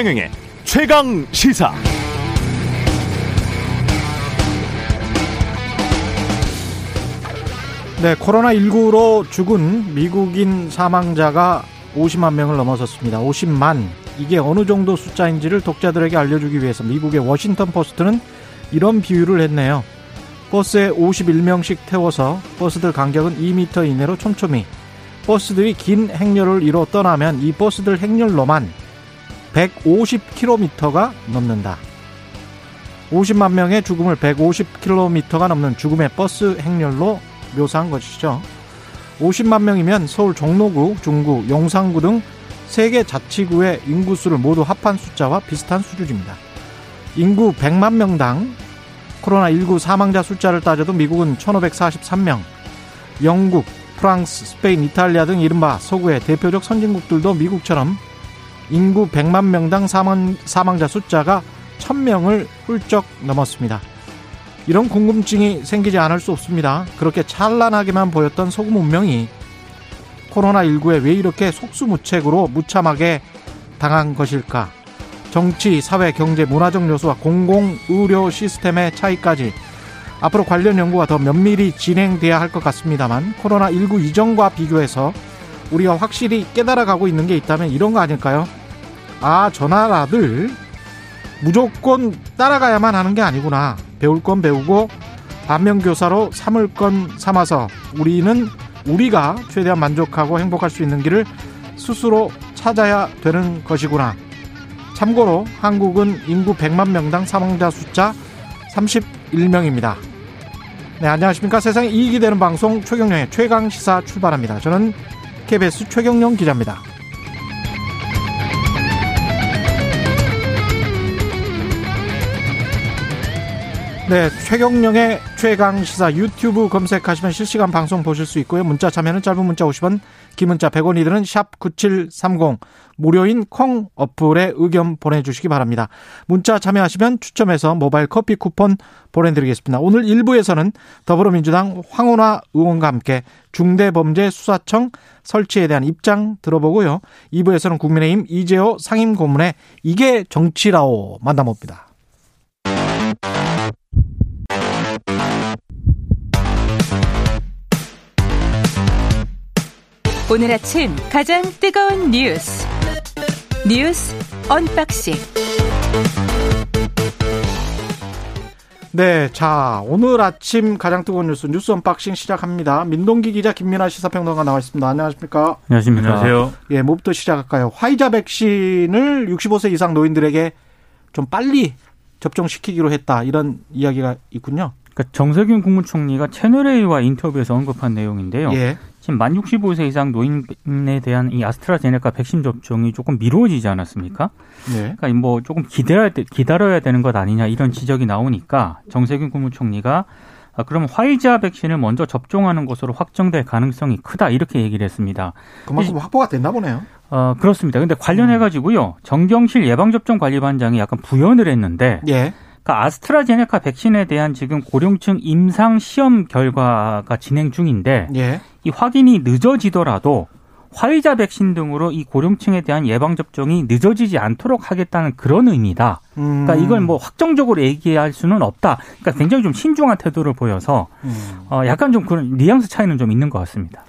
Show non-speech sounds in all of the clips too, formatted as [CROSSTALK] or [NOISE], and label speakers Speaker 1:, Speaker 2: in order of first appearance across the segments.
Speaker 1: 최경영의 최강 시사.
Speaker 2: 네, 코로나19로 죽은 미국인 사망자가 50만 명을 넘어섰습니다. 50만. 이게 어느 정도 숫자인지를 독자들에게 알려주기 위해서 미국의 워싱턴 포스트는 이런 비유를 했네요. 버스에 51명씩 태워서 버스들 간격은 2m 이내로 촘촘히 버스들이 긴 행렬을 이뤄 떠나면 이 버스들 행렬로만 150km가 넘는다. 50만 명의 죽음을 150km가 넘는 죽음의 버스 행렬로 묘사한 것이죠. 50만 명이면 서울 종로구, 중구, 용산구 등세개 자치구의 인구수를 모두 합한 숫자와 비슷한 수준입니다. 인구 100만 명당 코로나19 사망자 숫자를 따져도 미국은 1543명, 영국, 프랑스, 스페인, 이탈리아 등 이른바 서구의 대표적 선진국들도 미국처럼 인구 100만 명당 사망, 사망자 숫자가 1000명을 훌쩍 넘었습니다. 이런 궁금증이 생기지 않을 수 없습니다. 그렇게 찬란하게만 보였던 소금 운명이 코로나19에 왜 이렇게 속수무책으로 무참하게 당한 것일까? 정치, 사회, 경제, 문화적 요소와 공공 의료 시스템의 차이까지 앞으로 관련 연구가 더 면밀히 진행돼야 할 것 같습니다만 코로나19 이전과 비교해서 우리가 확실히 깨달아가고 있는 게 있다면 이런 거 아닐까요? 아, 저 나라들 무조건 따라가야만 하는 게 아니구나. 배울 건 배우고 반면교사로 삼을 건 삼아서 우리는 우리가 최대한 만족하고 행복할 수 있는 길을 스스로 찾아야 되는 것이구나. 참고로 한국은 인구 100만 명당 사망자 숫자 31명입니다. 네, 안녕하십니까. 세상에 이익이 되는 방송 최경령의 최강 시사 출발합니다. 저는 KBS 최경령 기자입니다. 네, 최경령의 최강 시사 유튜브 검색하시면 실시간 방송 보실 수 있고요. 문자 참여는 짧은 문자 50원, 긴 문자 100원이들은 샵9730 무료인 콩 어플에 의견 보내 주시기 바랍니다. 문자 참여하시면 추첨해서 모바일 커피 쿠폰 보내 드리겠습니다. 오늘 1부에서는 더불어민주당 황운하 의원과 함께 중대범죄수사청 설치에 대한 입장 들어보고요. 2부에서는 국민의힘 이재호 상임고문의 이게 정치라오 만나봅니다.
Speaker 3: 오늘 아침 가장 뜨거운 뉴스 뉴스 unboxing
Speaker 2: 네, 자 오늘 아침 가장 뜨거운 뉴스 뉴스 unboxing 시작합니다. 민동기 기자 김민아 시사평론가 나와 있습니다. 안녕하십니까?
Speaker 4: 안녕하십니까? 안녕하세요.
Speaker 2: 예, 뭐부터 시작할까요? 화이자 백신을 65세 이상 노인들에게 좀 빨리 접종시키기로 했다 이런 이야기가 있군요.
Speaker 4: 그러니까 정세균 국무총리가 채널A와 인터뷰에서 언급한 내용인데요. 예. 지금 만 65세 이상 노인에 대한 이 아스트라제네카 백신 접종이 조금 미뤄지지 않았습니까? 네. 그러니까 뭐 조금 기다려야, 기다려야 되는 것 아니냐 이런 지적이 나오니까 정세균 국무총리가 아, 그럼 화이자 백신을 먼저 접종하는 것으로 확정될 가능성이 크다 이렇게 얘기를 했습니다.
Speaker 2: 그만큼 확보가 됐나 보네요.
Speaker 4: 어 그렇습니다. 근데 관련해 가지고요 정경실 예방접종 관리반장이 약간 부연을 했는데. 예. 그러니까 아스트라제네카 백신에 대한 지금 고령층 임상 시험 결과가 진행 중인데 예. 이 확인이 늦어지더라도 화이자 백신 등으로 이 고령층에 대한 예방 접종이 늦어지지 않도록 하겠다는 그런 의미다. 음. 그러니까 이걸 뭐 확정적으로 얘기할 수는 없다. 그러니까 굉장히 좀 신중한 태도를 보여서 음. 어 약간 좀 그런 뉘앙스 차이는 좀 있는 것 같습니다.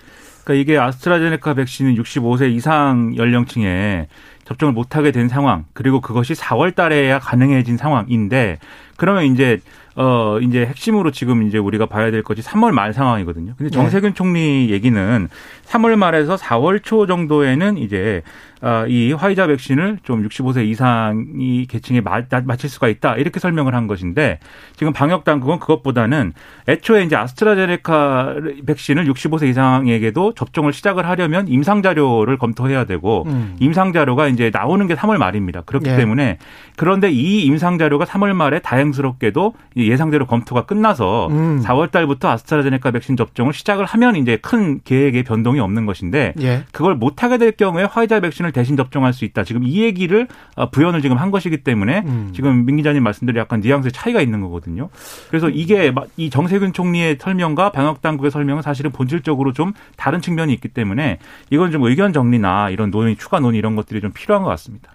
Speaker 5: 그러니까 이게 아스트라제네카 백신은 65세 이상 연령층에 접종을 못하게 된 상황 그리고 그것이 4월 달에야 가능해진 상황인데 그러면 이제 어 이제 핵심으로 지금 이제 우리가 봐야 될 것이 3월 말 상황이거든요. 근데 정세균 네. 총리 얘기는 3월 말에서 4월 초 정도에는 이제 어, 이 화이자 백신을 좀 65세 이상이 계층에 맞힐 수가 있다 이렇게 설명을 한 것인데 지금 방역 당국은 그것보다는 애초에 이제 아스트라제네카 백신을 65세 이상에게도 접종을 시작을 하려면 임상 자료를 검토해야 되고 음. 임상 자료가 이제 나오는 게 3월 말입니다. 그렇기 네. 때문에 그런데 이 임상 자료가 3월 말에 다행스럽게도 예상대로 검토가 끝나서 음. 4월 달부터 아스트라제네카 백신 접종을 시작을 하면 이제 큰 계획의 변동이 없는 것인데 예. 그걸 못 하게 될 경우에 화이자 백신을 백신을 대신 접종할 수 있다. 지금 이 얘기를 어, 부연을 지금 한 것이기 때문에 음. 지금 민 기자님 말씀대로 약간 뉘앙스의 차이가 있는 거거든요. 그래서 이게 이 정세균 총리의 설명과 방역 당국의 설명은 사실은 본질적으로 좀 다른 측면이 있기 때문에 이건 좀 의견 정리나 이런 논의 추가 논의 이런 것들이 좀 필요한 것 같습니다.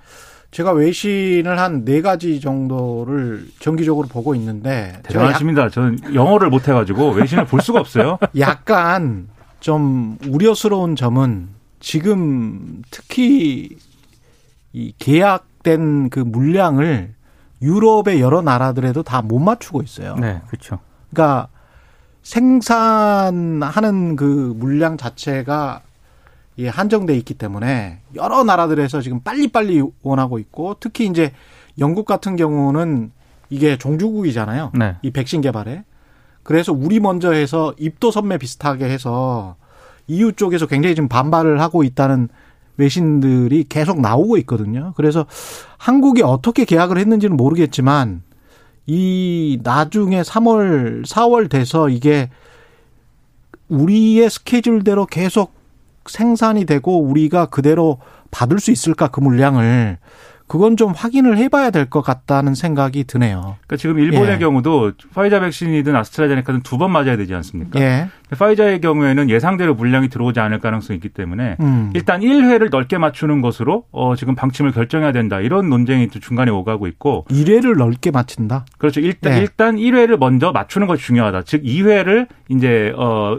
Speaker 2: 제가 외신을 한 네 가지 정도를 정기적으로 보고 있는데
Speaker 5: 대단하십니다. 저는 영어를 못 해가지고 외신을 볼 수가 없어요. [LAUGHS]
Speaker 2: 약간 좀 우려스러운 점은 지금 특히 이 계약된 그 물량을 유럽의 여러 나라들에도 다 못 맞추고 있어요.
Speaker 4: 네, 그렇죠.
Speaker 2: 그러니까 생산하는 그 물량 자체가 예, 한정돼 있기 때문에 여러 나라들에서 지금 빨리빨리 원하고 있고 특히 이제 영국 같은 경우는 이게 종주국이잖아요. 네. 이 백신 개발에. 그래서 우리 먼저 해서 입도 선매 비슷하게 해서 EU 쪽에서 굉장히 지금 반발을 하고 있다는 외신들이 계속 나오고 있거든요. 그래서 한국이 어떻게 계약을 했는지는 모르겠지만 이 나중에 3월, 4월 돼서 이게 우리의 스케줄대로 계속 생산이 되고 우리가 그대로 받을 수 있을까 그 물량을 그건 좀 확인을 해봐야 될 것 같다는 생각이 드네요.
Speaker 5: 그러니까 지금 일본의 예. 경우도 파이자 백신이든 아스트라제네카든 두 번 맞아야 되지 않습니까? 예. 파이자의 경우에는 예상대로 물량이 들어오지 않을 가능성이 있기 때문에 음. 일단 1회를 넓게 맞추는 것으로 어 지금 방침을 결정해야 된다 이런 논쟁이 또 중간에 오가고 있고
Speaker 2: 1회를 넓게 맞춘다.
Speaker 5: 그렇죠. 일단 예. 일단 1회를 먼저 맞추는 것이 중요하다. 즉 2회를 이제 어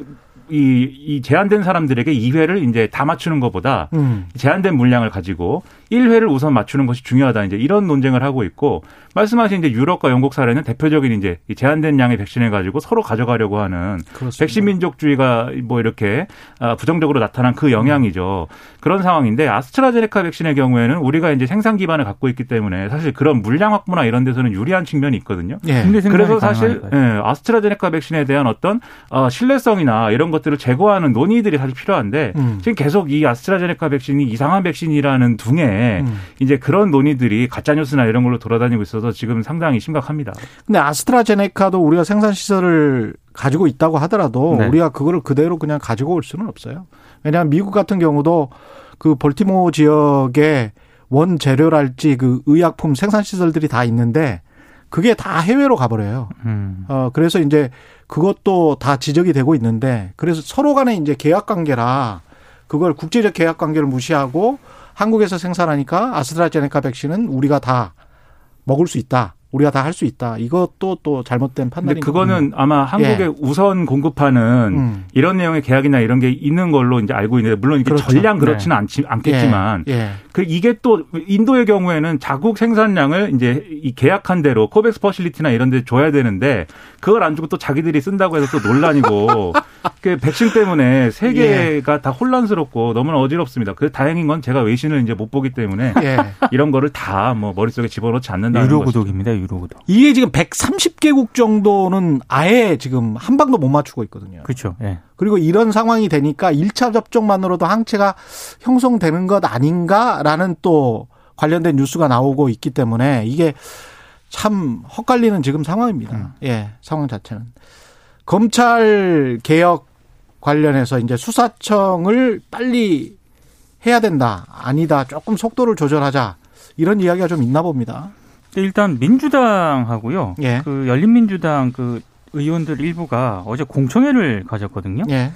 Speaker 5: 이, 이 제한된 사람들에게 2회를 이제 다 맞추는 것보다 음. 제한된 물량을 가지고 1회를 우선 맞추는 것이 중요하다. 이제 이런 논쟁을 하고 있고 말씀하신 이제 유럽과 영국 사례는 대표적인 이제 제한된 양의 백신을 가지고 서로 가져가려고 하는 그렇습니다. 백신 민족주의가 뭐 이렇게 아, 부정적으로 나타난 그 영향이죠. 그런 상황인데 아스트라제네카 백신의 경우에는 우리가 이제 생산 기반을 갖고 있기 때문에 사실 그런 물량 확보나 이런 데서는 유리한 측면이 있거든요. 예. 그래서 사실 예, 아스트라제네카 백신에 대한 어떤 어, 신뢰성이나 이런 것들을 제거하는 논의들이 사실 필요한데 음. 지금 계속 이 아스트라제네카 백신이 이상한 백신이라는 둥에 음. 이제 그런 논의들이 가짜 뉴스나 이런 걸로 돌아다니고 있어서 지금 상당히 심각합니다.
Speaker 2: 근데 아스트라제네카도 우리가 생산 시설을 가지고 있다고 하더라도 네. 우리가 그거를 그대로 그냥 가지고 올 수는 없어요. 왜냐하면 미국 같은 경우도 그 볼티모 지역에 원재료랄지 그 의약품 생산 시설들이 다 있는데 그게 다 해외로 가버려요. 음. 어 그래서 이제 그것도 다 지적이 되고 있는데 그래서 서로 간에 이제 계약 관계라 그걸 국제적 계약 관계를 무시하고 한국에서 생산하니까 아스트라제네카 백신은 우리가 다 먹을 수 있다. 우리가 다 할 수 있다. 이것도 또 잘못된 판단인
Speaker 5: 그거는 아마 한국에 예. 우선 공급하는 음. 이런 내용의 계약이나 이런 게 있는 걸로 이제 알고 있는데 물론 이게 그렇죠. 전량 그렇지는 네. 않지, 않겠지만 예. 예. 그 이게 또 인도의 경우에는 자국 생산량을 이제 이 계약한 대로 코백스 퍼실리티나 이런 데 줘야 되는데 그걸 안 주고 또 자기들이 쓴다고 해서 또 논란이고 [LAUGHS] 그 백신 때문에 세계가 예. 다 혼란스럽고 너무나 어지럽습니다. 그 다행인 건 제가 외신을 이제 못 보기 때문에 예. 이런 거를 다 뭐 머릿속에 집어넣지 않는다는
Speaker 4: 유료 구독입니다. 구독.
Speaker 2: 이게 지금 130개국 정도는 아예 지금 한 방도 못 맞추고 있거든요.
Speaker 4: 그렇죠. 예.
Speaker 2: 그리고 이런 상황이 되니까 1차 접종만으로도 항체가 형성되는 것 아닌가라는 또 관련된 뉴스가 나오고 있기 때문에 이게 참 헛갈리는 지금 상황입니다. 음. 예, 상황 자체는. 검찰 개혁 관련해서 이제 수사청을 빨리 해야 된다. 아니다. 조금 속도를 조절하자. 이런 이야기가 좀 있나 봅니다.
Speaker 4: 일단 민주당하고요. 예. 그 열린민주당 그 의원들 일부가 어제 공청회를 가졌거든요. 예.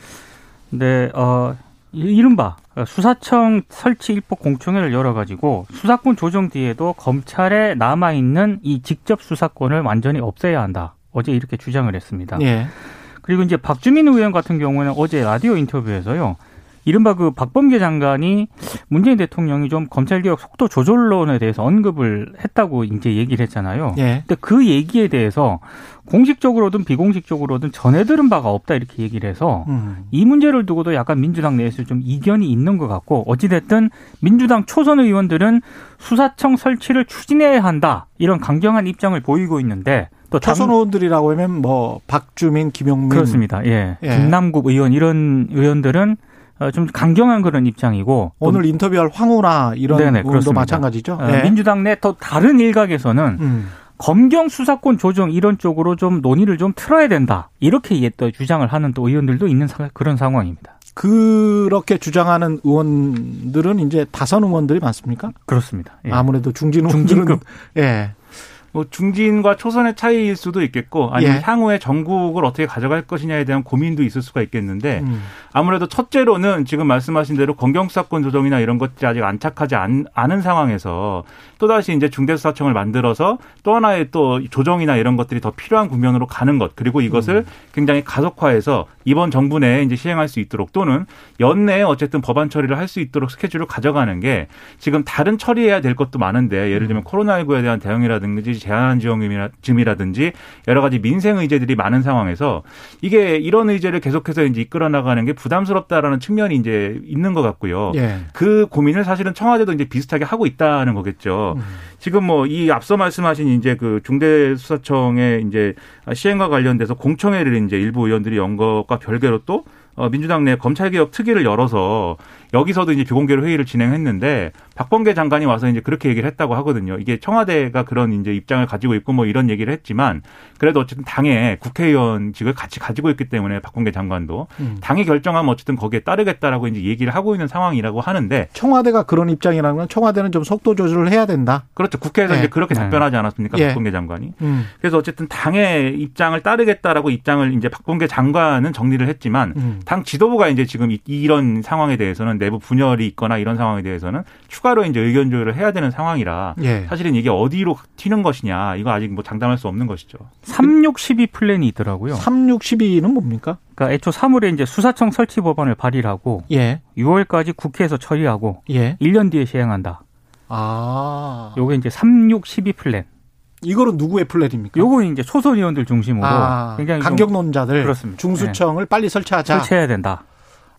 Speaker 4: 근데 어 이른바 수사청 설치 일법 공청회를 열어가지고 수사권 조정 뒤에도 검찰에 남아 있는 이 직접 수사권을 완전히 없애야 한다. 어제 이렇게 주장을 했습니다. 예. 그리고 이제 박주민 의원 같은 경우는 어제 라디오 인터뷰에서요. 이른바 그 박범계 장관이 문재인 대통령이 좀 검찰개혁 속도 조절론에 대해서 언급을 했다고 이제 얘기를 했잖아요. 예. 근데 그 얘기에 대해서 공식적으로든 비공식적으로든 전해 들은 바가 없다 이렇게 얘기를 해서 음. 이 문제를 두고도 약간 민주당 내에서 좀 이견이 있는 것 같고 어찌됐든 민주당 초선 의원들은 수사청 설치를 추진해야 한다 이런 강경한 입장을 보이고 있는데
Speaker 2: 또 초선 의원들이라고 하면 뭐 박주민, 김용민
Speaker 4: 그렇습니다. 예. 예. 김남국 의원 이런 의원들은 어, 좀 강경한 그런 입장이고
Speaker 2: 오늘 인터뷰할 황우나 이런 네네, 그렇습니다. 마찬가지죠.
Speaker 4: 어, 네. 민주당 내 또 다른 일각에서는 음. 검경 수사권 조정 이런 쪽으로 좀 논의를 좀 틀어야 된다 이렇게 또 주장을 하는 또 의원들도 있는 그런 상황입니다.
Speaker 2: 그렇게 주장하는 의원들은 이제 다선 의원들이 많습니까?
Speaker 4: 그렇습니다.
Speaker 2: 예. 아무래도 중진 의원들은 중진급. 예.
Speaker 5: 뭐 중진과 초선의 차이일 수도 있겠고 아니면 예. 향후에 전국을 어떻게 가져갈 것이냐에 대한 고민도 있을 수가 있겠는데 음. 아무래도 첫째로는 지금 말씀하신 대로 검경수사권 조정이나 이런 것들이 아직 안착하지 않, 은 상황에서 또다시 이제 중대수사청을 만들어서 또 하나의 또 조정이나 이런 것들이 더 필요한 국면으로 가는 것 그리고 이것을 음. 굉장히 가속화해서 이번 정부 내에 이제 시행할 수 있도록 또는 연내에 어쨌든 법안 처리를 할 수 있도록 스케줄을 가져가는 게 지금 다른 처리해야 될 것도 많은데 예를 들면 음. 코로나19에 대한 대응이라든지 제한지원금이라든지 여러 가지 민생 의제들이 많은 상황에서 이게 이런 의제를 계속해서 이제 이끌어 나가는 게 부담스럽다라는 측면이 이제 있는 것 같고요. 예. 그 고민을 사실은 청와대도 이제 비슷하게 하고 있다는 거겠죠. 음. 지금 뭐 이 앞서 말씀하신 이제 그 중대수사청의 이제 시행과 관련돼서 공청회를 이제 일부 의원들이 연 것과 별개로 또 어, 민주당 내 검찰개혁 특위를 열어서 여기서도 이제 비공개로 회의를 진행했는데 박범계 장관이 와서 이제 그렇게 얘기를 했다고 하거든요. 이게 청와대가 그런 이제 입장을 가지고 있고 뭐 이런 얘기를 했지만 그래도 어쨌든 당의 국회의원직을 같이 가지고 있기 때문에 박범계 장관도 음. 당이 결정하면 어쨌든 거기에 따르겠다라고 이제 얘기를 하고 있는 상황이라고 하는데
Speaker 2: 청와대가 그런 입장이라는 건 청와대는 좀 속도 조절을 해야 된다.
Speaker 5: 그렇죠. 국회에서 네. 이제 그렇게 네. 답변하지 않았습니까? 예. 박범계 장관이. 음. 그래서 어쨌든 당의 입장을 따르겠다라고 입장을 이제 박범계 장관은 정리를 했지만 음. 당 지도부가 이제 지금 이 런 상황에 대해서는 내부 분열이 있거나 이런 상황에 대해서는 추가로 이제 의견 조율을 해야 되는 상황이라 예. 사실은 이게 어디로 튀는 것이냐 이거 아직 뭐 장담할 수 없는 것이죠.
Speaker 4: 3612 플랜이 있더라고요.
Speaker 2: 3612는 뭡니까?
Speaker 4: 그러니까 애초 3월에 이제 수사청 설치 법안을 발의를 하고 예. 6월까지 국회에서 처리하고 예. 1년 뒤에 시행한다. 아. 요게 이제 3612 플랜.
Speaker 2: 이거는 누구의 플랜입니까?
Speaker 4: 요거는 이제 초선 의원들 중심으로
Speaker 2: 아, 굉장히 강경론자들 그렇습니다. 중수청을 네. 빨리 설치하자.
Speaker 4: 설치해야 된다.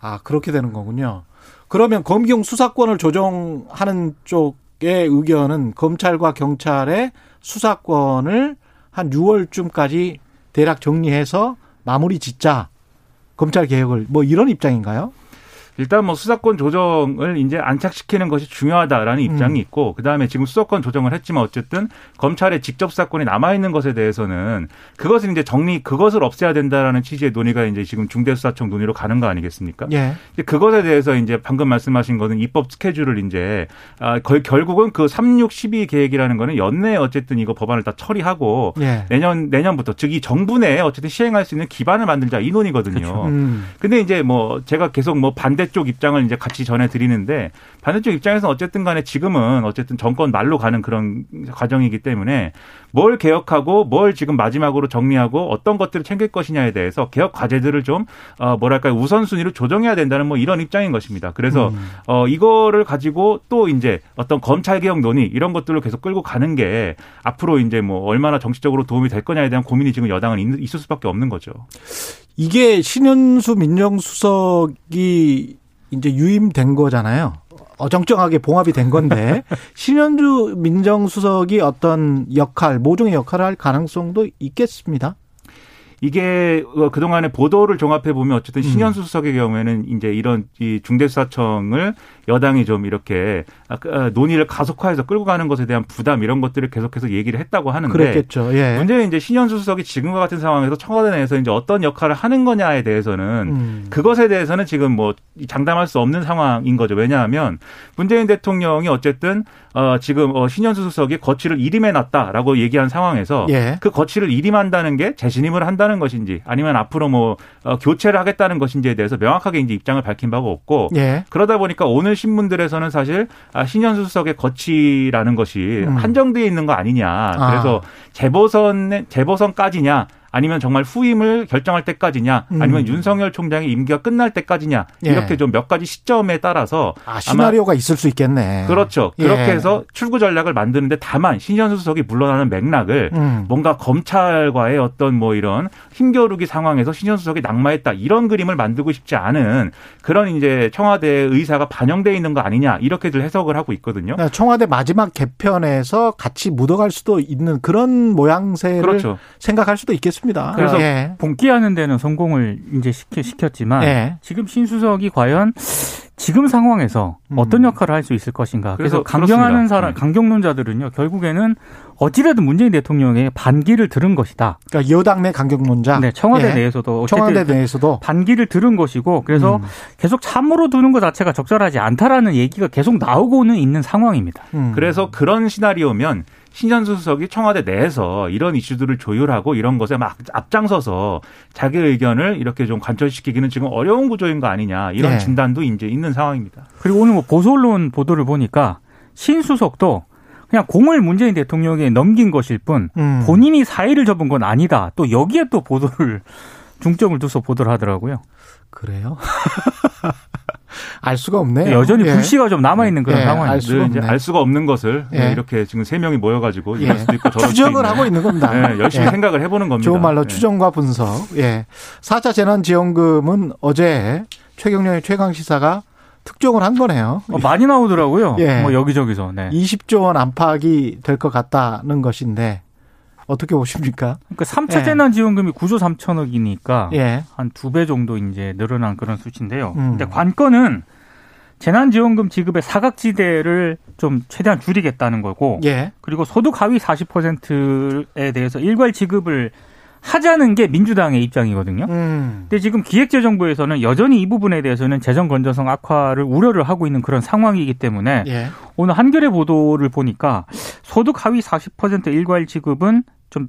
Speaker 2: 아 그렇게 되는 거군요. 그러면 검경 수사권을 조정하는 쪽의 의견은 검찰과 경찰의 수사권을 한 6월쯤까지 대략 정리해서 마무리 짓자. 검찰 개혁을 뭐 이런 입장인가요?
Speaker 5: 일단 뭐 수사권 조정을 이제 안착시키는 것이 중요하다라는 입장이 음. 있고 그다음에 지금 수사권 조정을 했지만 어쨌든 검찰의 직접 사건이 남아 있는 것에 대해서는 그것을 이제 정리 그것을 없애야 된다라는 취지의 논의가 이제 지금 중대수사청 논의로 가는 거 아니겠습니까? 예. 그것에 대해서 이제 방금 말씀하신 거는 입법 스케줄을 이제 아 결국은 그 3612 계획이라는 거는 연내에 어쨌든 이거 법안을 다 처리하고 예. 내년 내년부터 즉 이 정부 내에 어쨌든 시행할 수 있는 기반을 만들자 이 논의거든요. 그렇죠. 음. 근데 이제 뭐 제가 계속 뭐 반대 반대쪽 입장을 이제 같이 전해드리는데 반대쪽 입장에서는 어쨌든 간에 지금은 어쨌든 정권 말로 가는 그런 과정이기 때문에 뭘 개혁하고 뭘 지금 마지막으로 정리하고 어떤 것들을 챙길 것이냐에 대해서 개혁 과제들을 좀 어, 뭐랄까요 우선순위로 조정해야 된다는 뭐 이런 입장인 것입니다. 그래서 음. 어, 이거를 가지고 또 이제 어떤 검찰 개혁 논의 이런 것들을 계속 끌고 가는 게 앞으로 이제 뭐 얼마나 정치적으로 도움이 될 거냐에 대한 고민이 지금 여당은 있을 수밖에 없는 거죠.
Speaker 2: 이게 신현수 민정수석이 이제 유임된 거잖아요. 어정쩡하게 봉합이 된 건데 [LAUGHS] 신현주 민정수석이 어떤 역할, 모종의 역할을 할 가능성도 있겠습니다.
Speaker 5: 이게 어, 그동안의 보도를 종합해 보면 어쨌든 신현수 음. 수석의 경우에는 이제 이런 이 중대수사청을 여당이 좀 이렇게 아, 그, 아, 논의를 가속화해서 끌고 가는 것에 대한 부담 이런 것들을 계속해서 얘기를 했다고 하는데
Speaker 2: 그랬겠죠. 예.
Speaker 5: 문제는 이제 신현수 수석이 지금과 같은 상황에서 청와대 내에서 이제 어떤 역할을 하는 거냐에 대해서는 음. 그것에 대해서는 지금 뭐 장담할 수 없는 상황인 거죠. 왜냐하면 문재인 대통령이 어쨌든 어 지금 어 신현수 수석이 거취를 일임해 놨다라고 얘기한 상황에서 예. 그 거취를 일임한다는 게 재신임을 한다는 것인지 아니면 앞으로 뭐 어, 교체를 하겠다는 것인지에 대해서 명확하게 이제 입장을 밝힌 바가 없고 예. 그러다 보니까 오늘 오늘 신문들에서는 사실 아, 신현수 수석의 거취라는 것이 음. 한정되어 있는 거 아니냐. 아. 그래서 재보선 재보선까지냐 아니면 정말 후임을 결정할 때까지냐 아니면 음. 윤석열 총장의 임기가 끝날 때까지냐 예. 이렇게 예. 좀몇 가지 시점에 따라서
Speaker 2: 아, 시나리오가 있을 수 있겠네.
Speaker 5: 그렇죠. 그렇게 예. 해서 출구 전략을 만드는데 다만 신현수 수석이 물러나는 맥락을 음. 뭔가 검찰과의 어떤 뭐 이런 힘겨루기 상황에서 신현수 수석이 낙마했다 이런 그림을 만들고 싶지 않은 그런 이제 청와대의 의사가 반영돼 있는 거 아니냐 이렇게들 해석을 하고 있거든요.
Speaker 2: 그러니까 청와대 마지막 개편에서 같이 묻어갈 수도 있는 그런 모양새를 그렇죠. 생각할 수도 있겠습니다. 있습니다.
Speaker 4: 그래서 예. 복귀하는 데는 성공을 이제 시켰, 지만 예. 지금 신수석이 과연 지금 상황에서 음. 어떤 역할을 할 수 있을 것인가. 그래서, 그래서 강경하는 사람, 네. 강경론자들은요, 결국에는 어찌라든 문재인 대통령의 반기를 들은 것이다.
Speaker 2: 그러니까 여당 내 강경론자.
Speaker 4: 네, 청와대 예. 내에서도
Speaker 2: 청와대 내에서도
Speaker 4: 반기를 들은 것이고, 그래서 음. 계속 참으로 두는 것 자체가 적절하지 않다라는 얘기가 계속 나오고는 있는 상황입니다.
Speaker 5: 음. 그래서 그런 시나리오면 신현수 수석이 청와대 내에서 이런 이슈들을 조율하고 이런 것에 막 앞장서서 자기 의견을 이렇게 좀 관철시키기는 지금 어려운 구조인 거 아니냐 이런 네. 진단도 이제 있는 상황입니다.
Speaker 4: 그리고 오늘 뭐 보수 언론 보도를 보니까 신 수석도 그냥 공을 문재인 대통령에 넘긴 것일 뿐 음. 본인이 사의를 접은 건 아니다. 또 여기에 또 보도를 중점을 두서 보도를 하더라고요.
Speaker 2: 그래요? [LAUGHS] 알 수가 없네요. 네,
Speaker 4: 여전히 예. 불씨가 좀 남아 있는 그런 예, 상황이죠.
Speaker 5: 알 수가, 이제 알 수가 없는 것을 예. 이렇게 지금 세 명이 모여가지고 이럴 수도 있고 저럴
Speaker 2: 추정을 하고 있는 겁니다.
Speaker 5: 네, 열심히 예. 생각을 해보는 겁니다.
Speaker 2: 좋은 말로 예. 추정과 분석. 예. 4차 재난지원금은 어제 최경련의 최강 시사가 특종을 한 거네요.
Speaker 4: 어, 많이 나오더라고요. 예. 뭐 여기저기서. 네.
Speaker 2: 20조 원 안팎이 될 것 같다는 것인데 어떻게 보십니까?
Speaker 4: 그러니까 3차 예. 재난지원금이 9조 3천억이니까 예. 한두 배 정도 이제 늘어난 그런 수치인데요. 음. 근데 관건은 재난지원금 지급의 사각지대를 좀 최대한 줄이겠다는 거고, 예. 그리고 소득 하위 40%에 대해서 일괄 지급을 하자는 게 민주당의 입장이거든요. 음. 근데 지금 기획재정부에서는 여전히 이 부분에 대해서는 재정 건전성 악화를 우려를 하고 있는 그런 상황이기 때문에 예. 오늘 한겨레 보도를 보니까 소득 하위 40% 일괄 지급은 좀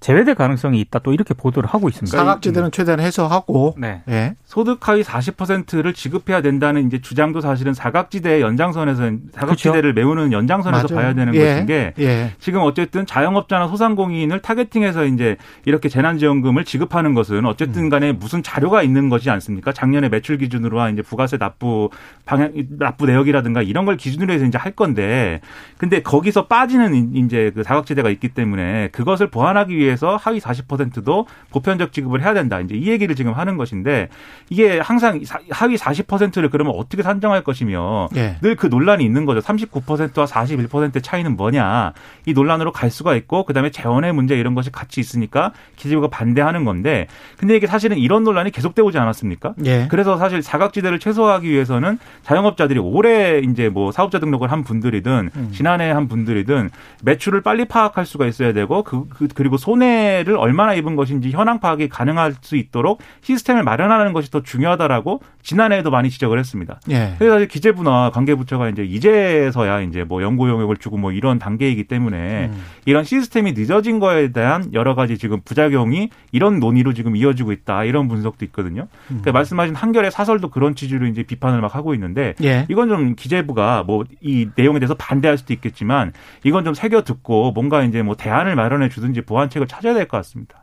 Speaker 4: 제외될 가능성이 있다 또 이렇게 보도를 하고 있습니다.
Speaker 2: 사각지대는 최대한 해소하고
Speaker 5: 네. 네. 소득 하위 40%를 지급해야 된다는 이제 주장도 사실은 사각지대 연장선에서 사각지대를 그렇죠? 메우는 연장선에서 맞아요. 봐야 되는 예. 것인 게 예. 지금 어쨌든 자영업자나 소상공인을 타겟팅해서 이제 이렇게 재난지원금을 지급하는 것은 어쨌든 음. 간에 무슨 자료가 있는 것이 않습니까? 작년에 매출 기준으로 한 이제 부가세 납부 방향 납부 내역이라든가 이런 걸 기준으로 해서 이제 할 건데 근데 거기서 빠지는 이제 그 사각지대가 있기 때문에 그것을 보완하기 위해 위해서 하위 40%도 보편적 지급을 해야 된다. 이제 이 얘기를 지금 하는 것인데 이게 항상 하위 40%를 그러면 어떻게 산정할 것이며 예. 늘그 논란이 있는 거죠. 39%와 41%의 차이는 뭐냐. 이 논란으로 갈 수가 있고 그다음에 재원의 문제 이런 것이 같이 있으니까 기재부가 반대하는 건데 근데 이게 사실은 이런 논란이 계속되고 오지 않았습니까? 예. 그래서 사실 사각지대를 최소화하기 위해서는 자영업자들이 올해 이제 뭐 사업자 등록을 한 분들이든 음. 지난해 한 분들이든 매출을 빨리 파악할 수가 있어야 되고 그, 그 그리고 손 손해를 얼마나 입은 것인지 현황 파악이 가능할 수 있도록 시스템을 마련하는 것이 더 중요하다라고 지난해에도 많이 지적을 했습니다. 예. 그래서 기재부나 관계부처가 이제 이제서야 이제 뭐 연구 용역을 주고 뭐 이런 단계이기 때문에 음. 이런 시스템이 늦어진 거에 대한 여러 가지 지금 부작용이 이런 논의로 지금 이어지고 있다 이런 분석도 있거든요. 음. 그러니까 말씀하신 한결의 사설도 그런 취지로 이제 비판을 막 하고 있는데 예. 이건 좀 기재부가 뭐 이 내용에 대해서 반대할 수도 있겠지만 이건 좀 새겨 듣고 뭔가 이제 뭐 대안을 마련해 주든지 보완책을 방법을 찾아야 될 것 같습니다.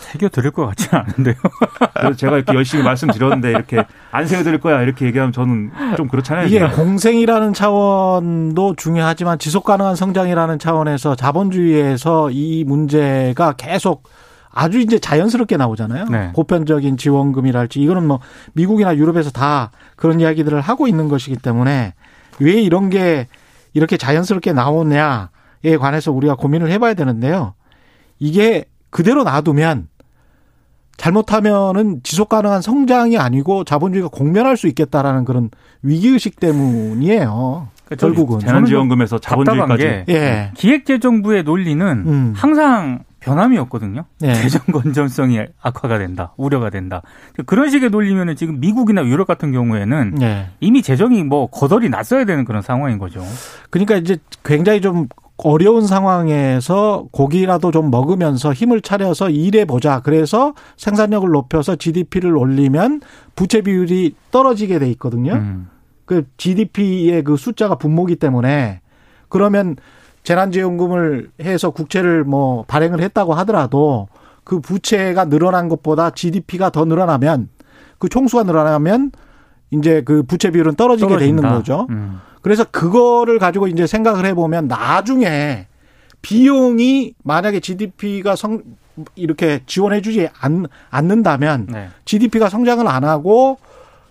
Speaker 4: 새겨 드릴 것 같지는 않은데요. [LAUGHS]
Speaker 5: 그래서 제가 이렇게 열심히 말씀드렸는데 이렇게 안 새겨 드릴 거야 이렇게 얘기하면 저는 좀 그렇잖아요.
Speaker 2: 이게 공생이라는 차원도 중요하지만 지속 가능한 성장이라는 차원에서 자본주의에서 이 문제가 계속 아주 이제 자연스럽게 나오잖아요. 네. 보편적인 지원금이랄지 이거는 뭐 미국이나 유럽에서 다 그런 이야기들을 하고 있는 것이기 때문에 왜 이런 게 이렇게 자연스럽게 나오냐에 관해서 우리가 고민을 해봐야 되는데요. 이게 그대로 놔두면 잘못하면은 지속 가능한 성장이 아니고 자본주의가 공멸할 수 있겠다라는 그런 위기 의식 때문이에요. 그러니까 결국은
Speaker 5: 재난지원금에서 자본주의까지
Speaker 4: 예. 기획재정부의 논리는 음. 항상 변함이 없거든요. 예. 재정 건전성이 악화가 된다, 우려가 된다. 그런 식의 논리면은 지금 미국이나 유럽 같은 경우에는 예. 이미 재정이 뭐 거덜이 났어야 되는 그런 상황인 거죠.
Speaker 2: 그러니까 이제 굉장히 좀 어려운 상황에서 고기라도 좀 먹으면서 힘을 차려서 일해 보자. 그래서 생산력을 높여서 GDP를 올리면 부채 비율이 떨어지게 돼 있거든요. 음. 그 GDP의 그 숫자가 분모기 때문에 그러면 재난지원금을 해서 국채를 뭐 발행을 했다고 하더라도 그 부채가 늘어난 것보다 GDP가 더 늘어나면 그 총수가 늘어나면 이제 그 부채 비율은 떨어지게 떨어진다. 돼 있는 거죠. 음. 그래서 그거를 가지고 이제 생각을 해보면 나중에 비용이 만약에 GDP가 성 이렇게 지원해주지 않, 않는다면 네. GDP가 성장을 안 하고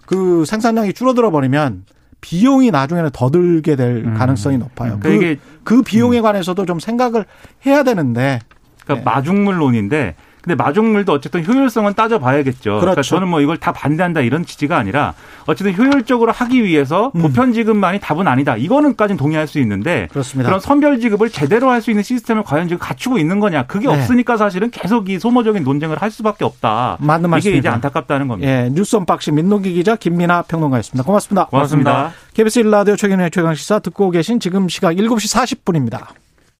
Speaker 2: 그 생산량이 줄어들어 버리면 비용이 나중에는 더 들게 될 음. 가능성이 높아요. 그러니까 그, 그 비용에 음. 관해서도 좀 생각을 해야 되는데.
Speaker 5: 그러니까 네. 마중물론인데 근데 마중물도 어쨌든 효율성은 따져봐야겠죠. 그러니까 그렇죠. 그러니까 저는 뭐 이걸 다 반대한다 이런 취지가 아니라 어쨌든 효율적으로 하기 위해서 음. 보편 지급만이 답은 아니다. 이거는까지는 동의할 수 있는데 그렇습니다. 그런 선별 지급을 제대로 할 수 있는 시스템을 과연 지금 갖추고 있는 거냐? 그게 네. 없으니까 사실은 계속 이 소모적인 논쟁을 할 수밖에 없다.
Speaker 2: 맞는 말씀입니다.
Speaker 5: 이게 이제 안타깝다는 겁니다.
Speaker 2: 예, 뉴스 unboxing 민동기 기자 김민아 평론가였습니다. 고맙습니다.
Speaker 5: 고맙습니다. 고맙습니다.
Speaker 2: KBS 1라디오 최경영의 최강시사 듣고 계신 지금 시각 7시 40분입니다.